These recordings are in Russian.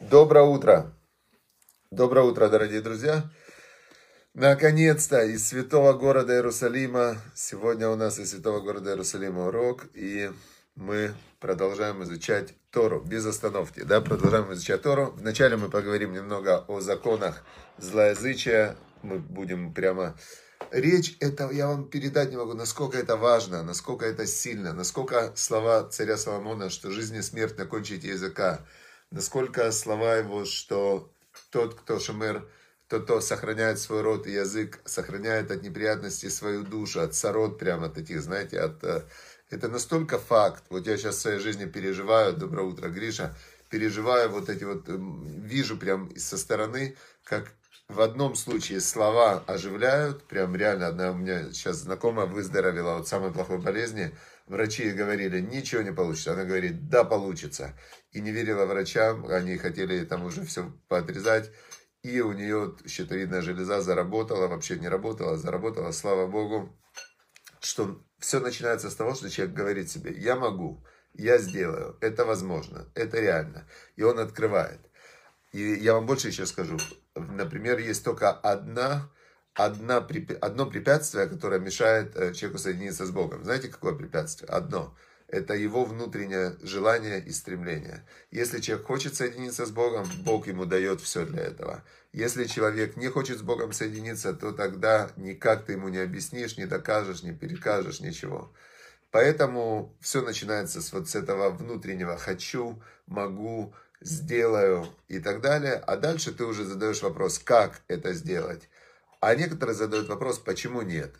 Доброе утро! Доброе утро, дорогие друзья! Наконец-то из святого города Иерусалима. Сегодня у нас из святого города Иерусалима урок, и мы продолжаем изучать Тору без остановки. Да, продолжаем изучать Тору. Вначале мы поговорим немного о законах злоязычия. Мы будем прямо... Речь, это я вам передать не могу, насколько это важно, насколько это сильно, насколько слова царя Соломона, что жизнь и смерть на кончике языка, насколько слова его, что тот, кто шамер, тот, кто сохраняет свой род и язык, сохраняет от неприятностей свою душу, от сород прямо таких, знаете, от... Э, это настолько факт. Вот я сейчас в своей жизни переживаю, доброе утро, Гриша, переживаю вот эти вот, эм, вижу прям со стороны, как в одном случае слова оживляют, прям реально, одна у меня сейчас знакомая выздоровела от самой плохой болезни, Врачи говорили, ничего не получится. Она говорит, да, получится. И не верила врачам, они хотели там уже все поотрезать. И у нее щитовидная железа заработала, вообще не работала, заработала, слава богу. Что все начинается с того, что человек говорит себе, я могу, я сделаю, это возможно, это реально. И он открывает. И я вам больше еще скажу. Например, есть только одна одна, одно препятствие, которое мешает э, человеку соединиться с Богом. Знаете, какое препятствие? Одно. Это его внутреннее желание и стремление. Если человек хочет соединиться с Богом, Бог ему дает все для этого. Если человек не хочет с Богом соединиться, то тогда никак ты ему не объяснишь, не докажешь, не перекажешь, ничего. Поэтому все начинается с вот с этого внутреннего «хочу», «могу», «сделаю» и так далее. А дальше ты уже задаешь вопрос, как это сделать. А некоторые задают вопрос, почему нет.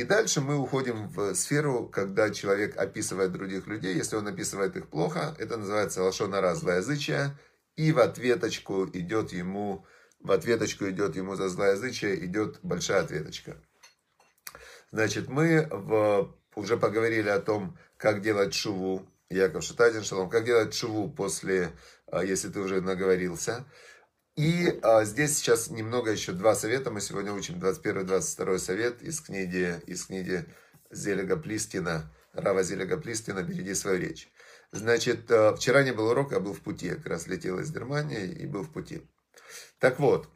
И дальше мы уходим в сферу, когда человек описывает других людей. Если он описывает их плохо, это называется лошонара злоязычие. И в ответочку идет ему, в ответочку идет ему за злоязычие, идет большая ответочка. Значит, мы в, уже поговорили о том, как делать шуву. Яков Шатадин Шалом, как делать шуву после, а, если ты уже наговорился. И а, здесь сейчас немного еще два совета. Мы сегодня учим 21-22 совет из книги, из книги Зелега Плистина, Рава Зелега Плистина «Береги свою речь». Значит, а, вчера не был урок, я был в пути. Я как раз летел из Германии и был в пути. Так вот,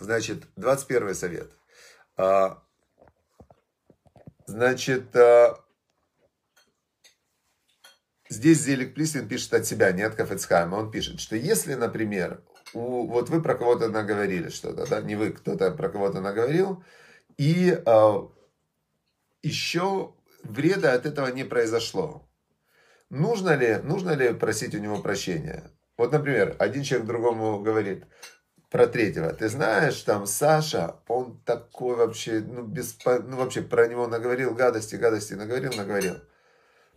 значит, 21 совет. А, значит, а, здесь Зелик Плистин пишет от себя, не от Кафецхайма. Он пишет, что если, например, у, вот вы про кого-то наговорили что-то, да, не вы, кто-то про кого-то наговорил, и а, еще вреда от этого не произошло. Нужно ли, нужно ли просить у него прощения? Вот, например, один человек другому говорит про третьего. Ты знаешь, там Саша, он такой вообще, ну, без, ну вообще про него наговорил гадости, гадости, наговорил, наговорил.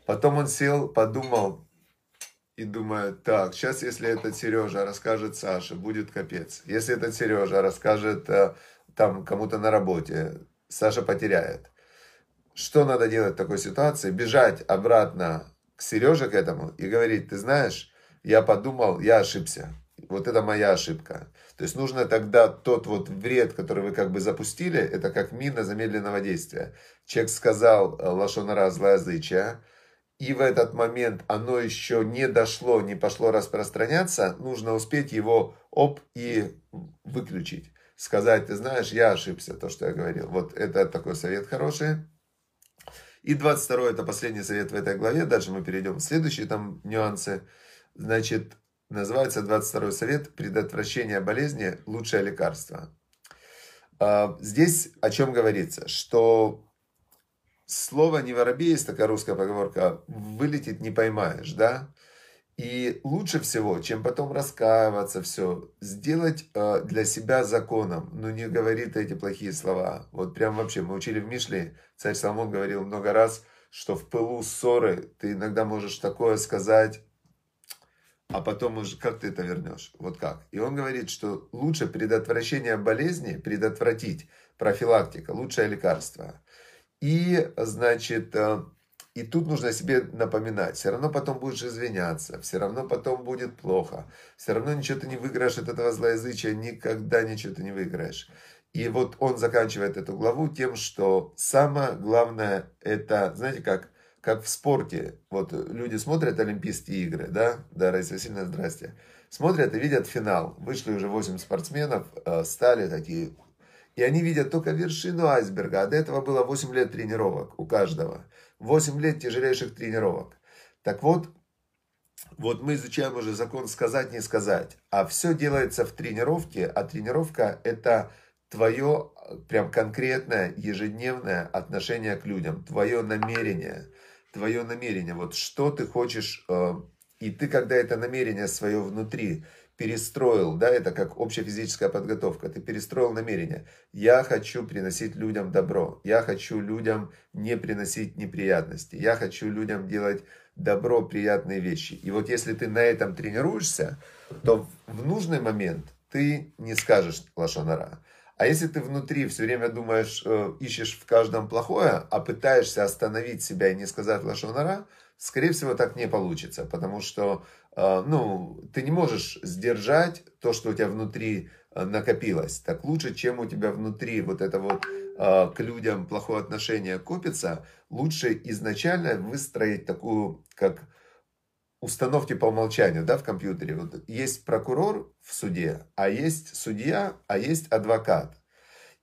Потом он сел, подумал, и думаю, так, сейчас если этот Сережа расскажет Саше, будет капец. Если этот Сережа расскажет э, там кому-то на работе, Саша потеряет. Что надо делать в такой ситуации? Бежать обратно к Сереже к этому и говорить, ты знаешь, я подумал, я ошибся. Вот это моя ошибка. То есть нужно тогда тот вот вред, который вы как бы запустили, это как мина замедленного действия. Человек сказал э, лошонара злоязычия, и в этот момент оно еще не дошло, не пошло распространяться, нужно успеть его оп и выключить. Сказать, ты знаешь, я ошибся, то, что я говорил. Вот это такой совет хороший. И 22 это последний совет в этой главе. Дальше мы перейдем в следующие там нюансы. Значит, называется 22 совет «Предотвращение болезни – лучшее лекарство». А, здесь о чем говорится? Что слово «не воробей» есть такая русская поговорка, вылетит не поймаешь, да? И лучше всего, чем потом раскаиваться, все, сделать э, для себя законом. Ну, не говорит эти плохие слова. Вот прям вообще, мы учили в Мишле, царь Соломон говорил много раз, что в пылу ссоры ты иногда можешь такое сказать, а потом уже как ты это вернешь? Вот как? И он говорит, что лучше предотвращение болезни, предотвратить, профилактика, лучшее лекарство. И, значит, э, и тут нужно себе напоминать, все равно потом будешь извиняться, все равно потом будет плохо, все равно ничего ты не выиграешь от этого злоязычия, никогда ничего ты не выиграешь. И вот он заканчивает эту главу тем, что самое главное это, знаете как, как в спорте. Вот люди смотрят Олимпийские игры, да, да, Раиса Васильевна, здрасте. Смотрят и видят финал. Вышли уже 8 спортсменов, э, стали такие. И они видят только вершину айсберга. А до этого было 8 лет тренировок у каждого. 8 лет тяжелейших тренировок. Так вот, вот мы изучаем уже закон сказать, не сказать. А все делается в тренировке, а тренировка это твое прям конкретное ежедневное отношение к людям, твое намерение, твое намерение, вот что ты хочешь, э, и ты когда это намерение свое внутри перестроил, да, это как общая физическая подготовка, ты перестроил намерение. Я хочу приносить людям добро, я хочу людям не приносить неприятности, я хочу людям делать добро, приятные вещи. И вот если ты на этом тренируешься, то в нужный момент ты не скажешь лошонара. А если ты внутри все время думаешь, э, ищешь в каждом плохое, а пытаешься остановить себя и не сказать лошонара, скорее всего, так не получится. Потому что ну, ты не можешь сдержать то, что у тебя внутри э, накопилось. Так лучше, чем у тебя внутри вот это вот к людям плохое отношение копится, лучше изначально выстроить такую, как установки по умолчанию, да, в компьютере. Вот есть прокурор в суде, а есть судья, а есть адвокат.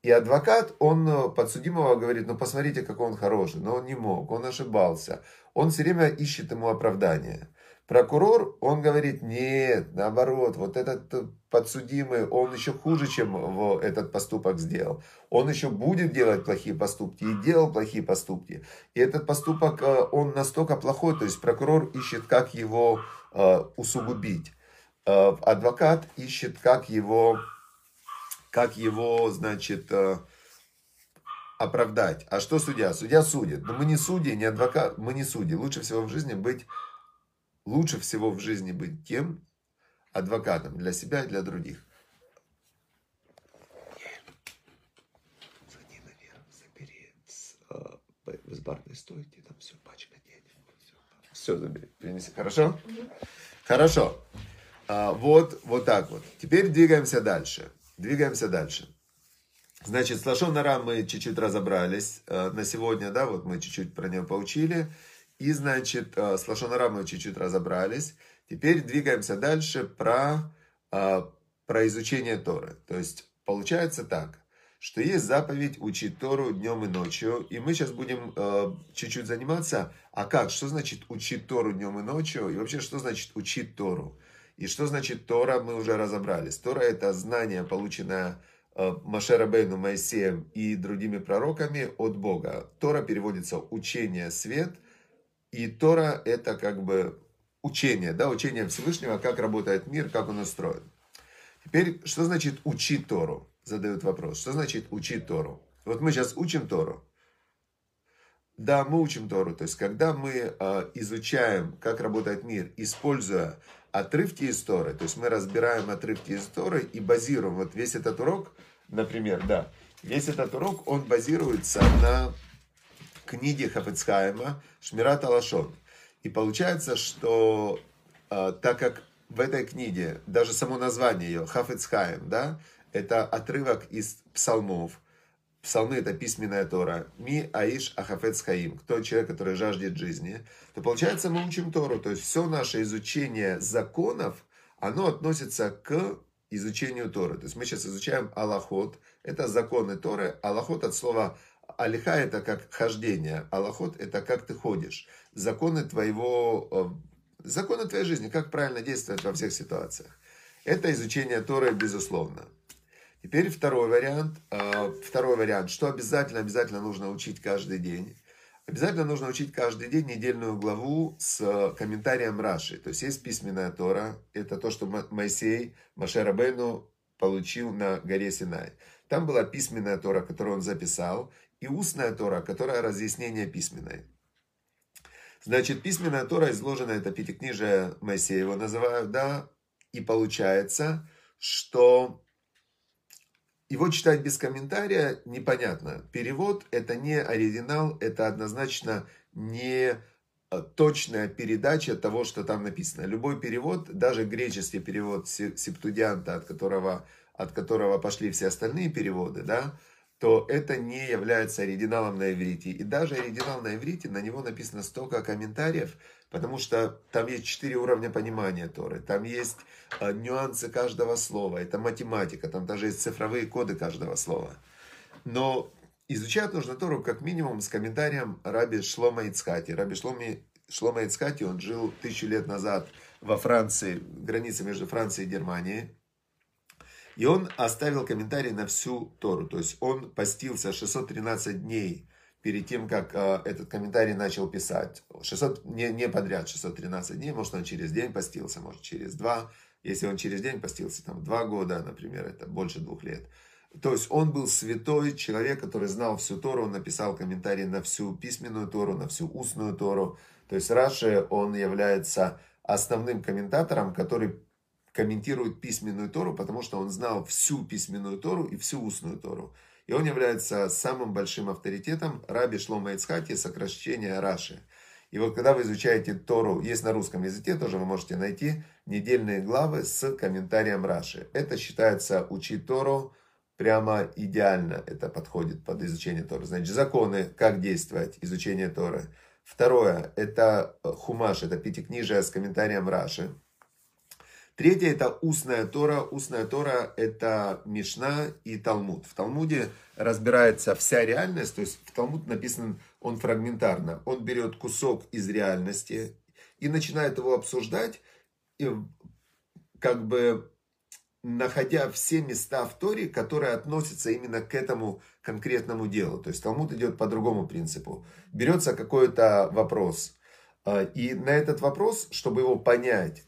И адвокат, он э, подсудимого говорит, ну посмотрите, какой он хороший, но он не мог, он ошибался. Он все время ищет ему оправдание. Прокурор, он говорит, нет, наоборот, вот этот э, подсудимый, он еще хуже, чем этот поступок сделал. Он еще будет делать плохие поступки и делал плохие поступки. И этот поступок, э, он настолько плохой, то есть прокурор ищет, как его э, усугубить. Адвокат ищет, как его, как его, значит, оправдать. А что судья? Судья судит. Но мы не судьи, не адвокат, мы не судьи. Лучше всего в жизни быть лучше всего в жизни быть тем адвокатом для себя и для других. Зайди наверх, забери с, э, с барной стойки, там все, пачка денег. Все, все забери, принеси. Хорошо? Хорошо. А, вот, вот так вот. Теперь двигаемся дальше. Двигаемся дальше. Значит, с Лашонара мы чуть-чуть разобрались э, на сегодня, да, вот мы чуть-чуть про нее поучили. И, значит, э, с Лошонара мы чуть-чуть разобрались. Теперь двигаемся дальше про, э, про изучение Торы. То есть, получается так, что есть заповедь учить Тору днем и ночью. И мы сейчас будем э, чуть-чуть заниматься, а как, что значит учить Тору днем и ночью? И вообще, что значит учить Тору? И что значит Тора, мы уже разобрались. Тора это знание, полученное Машера Бейну, Моисеем и другими пророками от Бога. Тора переводится учение, свет – и Тора это как бы учение, да, учение Всевышнего, как работает мир, как он устроен. Теперь, что значит учить Тору? Задают вопрос. Что значит учить Тору? Вот мы сейчас учим Тору. Да, мы учим Тору. То есть, когда мы э, изучаем, как работает мир, используя отрывки из Торы, то есть мы разбираем отрывки из Торы и базируем. Вот весь этот урок, например, да, весь этот урок, он базируется на книге Хафецхайма Шмират Алашон. И получается, что э, так как в этой книге, даже само название ее, Хафецхайм, да, это отрывок из псалмов. Псалмы это письменная Тора. Ми Аиш Ахафец Хаим. Кто человек, который жаждет жизни. То получается, мы учим Тору. То есть все наше изучение законов, оно относится к изучению Торы. То есть мы сейчас изучаем Аллахот. Это законы Торы. Аллахот от слова Алиха это как хождение, аллахот это как ты ходишь. Законы твоего, э, законы твоей жизни, как правильно действовать во всех ситуациях. Это изучение Торы, безусловно. Теперь второй вариант. Э, второй вариант, что обязательно, обязательно нужно учить каждый день. Обязательно нужно учить каждый день недельную главу с комментарием Раши. То есть есть письменная Тора. Это то, что Моисей, Машер Абейну получил на горе Синай. Там была письменная Тора, которую он записал и устная Тора, которая разъяснение письменной. Значит, письменная Тора изложена, это пятикнижие Моисеева называют, да, и получается, что его читать без комментария непонятно. Перевод это не оригинал, это однозначно не э, точная передача того, что там написано. Любой перевод, даже греческий перевод Септудианта, от которого, от которого пошли все остальные переводы, да, то это не является оригиналом на иврите. И даже оригинал на иврите, на него написано столько комментариев, потому что там есть четыре уровня понимания Торы, там есть э, нюансы каждого слова, это математика, там даже есть цифровые коды каждого слова. Но изучать нужно Тору как минимум с комментарием Раби Шлома Ицхати. Раби Шломи, Шлома Ицхати, он жил тысячу лет назад во Франции, границе между Францией и Германией. И он оставил комментарий на всю Тору. То есть он постился 613 дней перед тем, как э, этот комментарий начал писать. 600, не, не подряд 613 дней, может он через день постился, может через два. Если он через день постился, там два года, например, это больше двух лет. То есть он был святой человек, который знал всю Тору, он написал комментарий на всю письменную Тору, на всю устную Тору. То есть Раши, он является основным комментатором, который комментирует письменную Тору, потому что он знал всю письменную Тору и всю устную Тору. И он является самым большим авторитетом Раби Шлома Ицхаки, сокращение Раши. И вот когда вы изучаете Тору, есть на русском языке, тоже вы можете найти недельные главы с комментарием Раши. Это считается учить Тору прямо идеально. Это подходит под изучение Торы. Значит, законы, как действовать, изучение Торы. Второе, это хумаш, это пятикнижие с комментарием Раши. Третье это устная Тора. Устная Тора это Мишна и Талмуд. В Талмуде разбирается вся реальность, то есть в Талмуд написан он фрагментарно. Он берет кусок из реальности и начинает его обсуждать, и как бы находя все места в Торе, которые относятся именно к этому конкретному делу. То есть Талмуд идет по другому принципу. Берется какой-то вопрос, а, и на этот вопрос, чтобы его понять,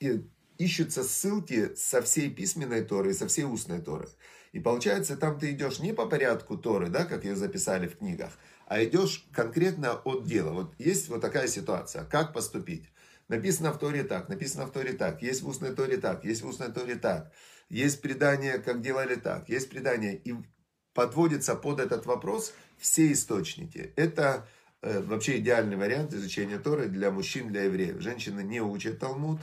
и ищутся ссылки со всей письменной Торы и со всей устной Торы. И получается, там ты идешь не по порядку Торы, да, как ее записали в книгах, а идешь конкретно от дела. Вот есть вот такая ситуация. Как поступить? Написано в Торе так, написано в Торе так, есть в устной Торе так, есть в устной Торе так, есть предание, как делали так, есть предание. И подводится под этот вопрос все источники. Это э, вообще идеальный вариант изучения Торы для мужчин, для евреев. Женщины не учат Талмуд,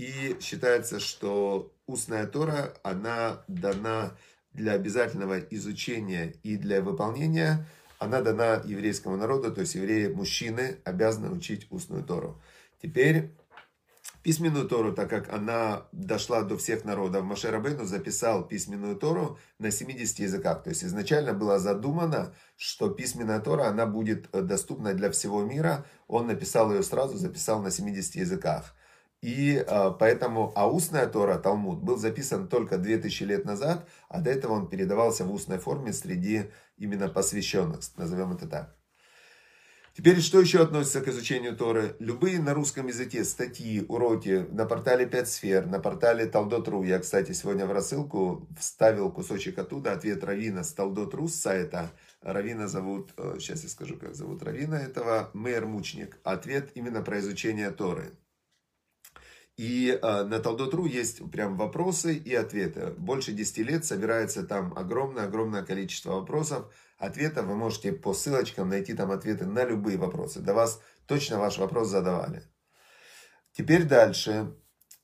и считается, что устная Тора, она дана для обязательного изучения и для выполнения, она дана еврейскому народу, то есть евреи, мужчины, обязаны учить устную Тору. Теперь письменную Тору, так как она дошла до всех народов, Маше Рабейну записал письменную Тору на 70 языках. То есть изначально было задумано, что письменная Тора, она будет доступна для всего мира. Он написал ее сразу, записал на 70 языках. И э, поэтому, а устная Тора, Талмуд, был записан только 2000 лет назад, а до этого он передавался в устной форме среди именно посвященных, назовем это так. Теперь, что еще относится к изучению Торы? Любые на русском языке статьи, уроки на портале 5 сфер, на портале Талдот.ру. Я, кстати, сегодня в рассылку вставил кусочек оттуда, ответ Равина с Талдот.ру с сайта. Равина зовут, сейчас э, я скажу, как зовут Равина этого, Мэр Мучник. Ответ именно про изучение Торы. И э, на Талдот.ру есть прям вопросы и ответы. Больше 10 лет собирается там огромное-огромное количество вопросов. Ответов вы можете по ссылочкам найти там ответы на любые вопросы. До вас точно ваш вопрос задавали. Теперь дальше.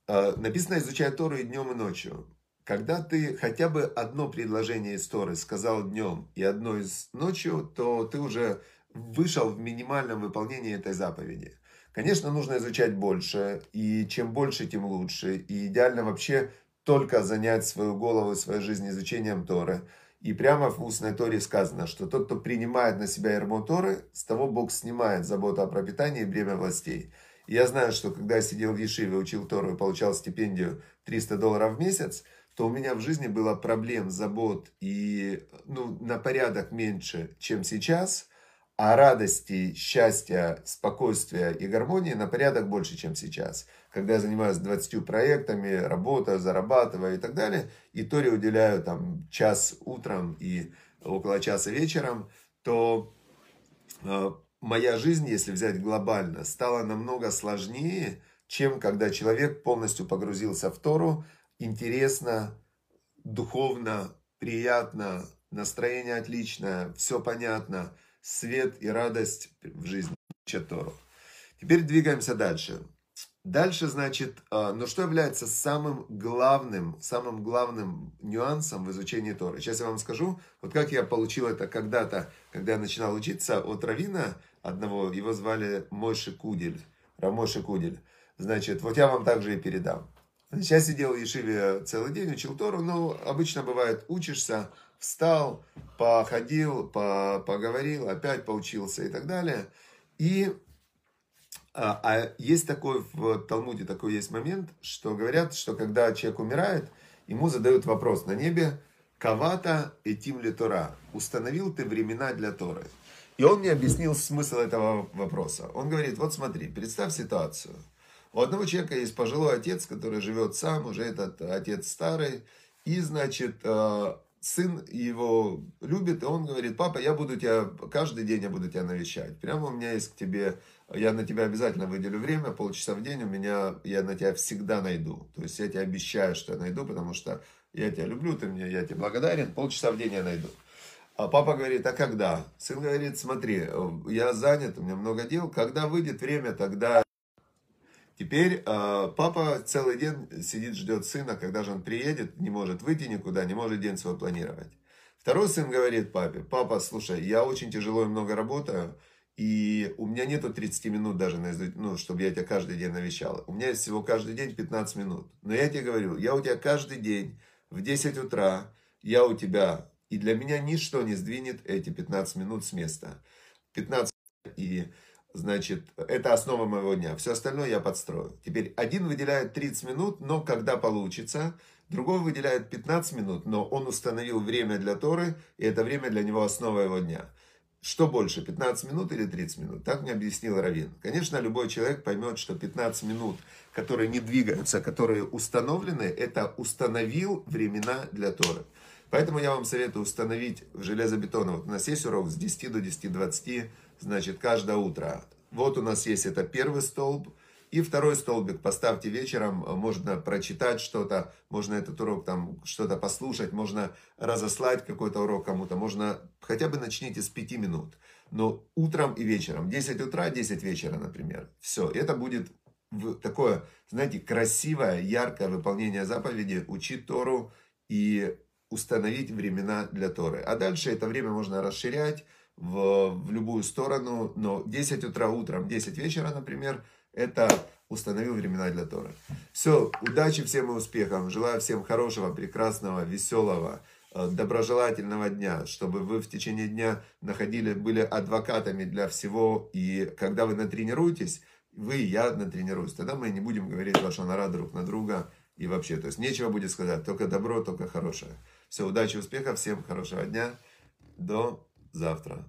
Э, написано изучай Тору и днем, и ночью. Когда ты хотя бы одно предложение из Торы сказал днем и одно из ночью, то ты уже вышел в минимальном выполнении этой заповеди. Конечно, нужно изучать больше, и чем больше, тем лучше. И идеально вообще только занять свою голову и свою жизнь изучением Торы. И прямо в устной Торе сказано, что тот, кто принимает на себя ермо Торы, с того Бог снимает заботу о пропитании и бремя властей. И я знаю, что когда я сидел в Ешиве, учил Тору и получал стипендию 300 долларов в месяц, то у меня в жизни было проблем, забот и ну, на порядок меньше, чем сейчас – а радости, счастья, спокойствия и гармонии на порядок больше, чем сейчас. Когда я занимаюсь 20 проектами, работаю, зарабатываю и так далее, и Торе уделяю там час утром и около часа вечером, то э, моя жизнь, если взять глобально, стала намного сложнее, чем когда человек полностью погрузился в Тору, интересно, духовно, приятно, настроение отличное, все понятно – свет и радость в жизни. Тору. Теперь двигаемся дальше. Дальше, значит, а, но что является самым главным, самым главным нюансом в изучении Торы? Сейчас я вам скажу, вот как я получил это когда-то, когда я начинал учиться от Равина одного, его звали Мойши Кудель, Рамоши Кудель. Значит, вот я вам также и передам. Сейчас сидел в Ешиве целый день, учил Тору, но обычно бывает, учишься, встал, походил, по, поговорил, опять поучился и так далее. И а, а есть такой в Талмуде, такой есть момент, что говорят, что когда человек умирает, ему задают вопрос на небе, Кавата этим ли Тора? Установил ты времена для Торы? И он мне объяснил смысл этого вопроса. Он говорит, вот смотри, представь ситуацию. У одного человека есть пожилой отец, который живет сам, уже этот отец старый, и, значит, а, сын его любит, и он говорит, папа, я буду тебя, каждый день я буду тебя навещать. Прямо у меня есть к тебе я на тебя обязательно выделю время, полчаса в день у меня, я на тебя всегда найду. То есть я тебе обещаю, что я найду, потому что я тебя люблю, ты мне, я тебе благодарен, полчаса в день я найду. А папа говорит, а когда? Сын говорит, смотри, я занят, у меня много дел, когда выйдет время, тогда... Теперь э, папа целый день сидит, ждет сына, когда же он приедет, не может выйти никуда, не может день свой планировать. Второй сын говорит папе, папа, слушай, я очень тяжело и много работаю, и у меня нету 30 минут даже, ну, чтобы я тебя каждый день навещал. У меня есть всего каждый день 15 минут. Но я тебе говорю, я у тебя каждый день в 10 утра, я у тебя, и для меня ничто не сдвинет эти 15 минут с места. 15 и Значит, это основа моего дня. Все остальное я подстрою. Теперь один выделяет 30 минут, но когда получится. Другой выделяет 15 минут, но он установил время для Торы, и это время для него основа его дня. Что больше, 15 минут или 30 минут? Так мне объяснил Равин. Конечно, любой человек поймет, что 15 минут, которые не двигаются, которые установлены, это установил времена для Торы. Поэтому я вам советую установить в железобетоне. Вот у нас есть урок с 10 до 10.20, значит, каждое утро. Вот у нас есть это первый столб, и второй столбик. Поставьте вечером, можно прочитать что-то, можно этот урок там что-то послушать, можно разослать какой-то урок кому-то, можно хотя бы начните с 5 минут. Но утром и вечером, 10 утра, 10 вечера, например. Все, это будет такое, знаете, красивое, яркое выполнение заповеди, учить Тору и установить времена для Торы. А дальше это время можно расширять в, в любую сторону, но 10 утра утром, 10 вечера, например, это установил времена для Тора. Все, удачи всем и успехов. Желаю всем хорошего, прекрасного, веселого, э, доброжелательного дня, чтобы вы в течение дня находили, были адвокатами для всего. И когда вы натренируетесь, вы и я натренируюсь, тогда мы не будем говорить лошанара друг на друга. И вообще, то есть нечего будет сказать, только добро, только хорошее. Все, удачи, успехов, всем хорошего дня. До завтра.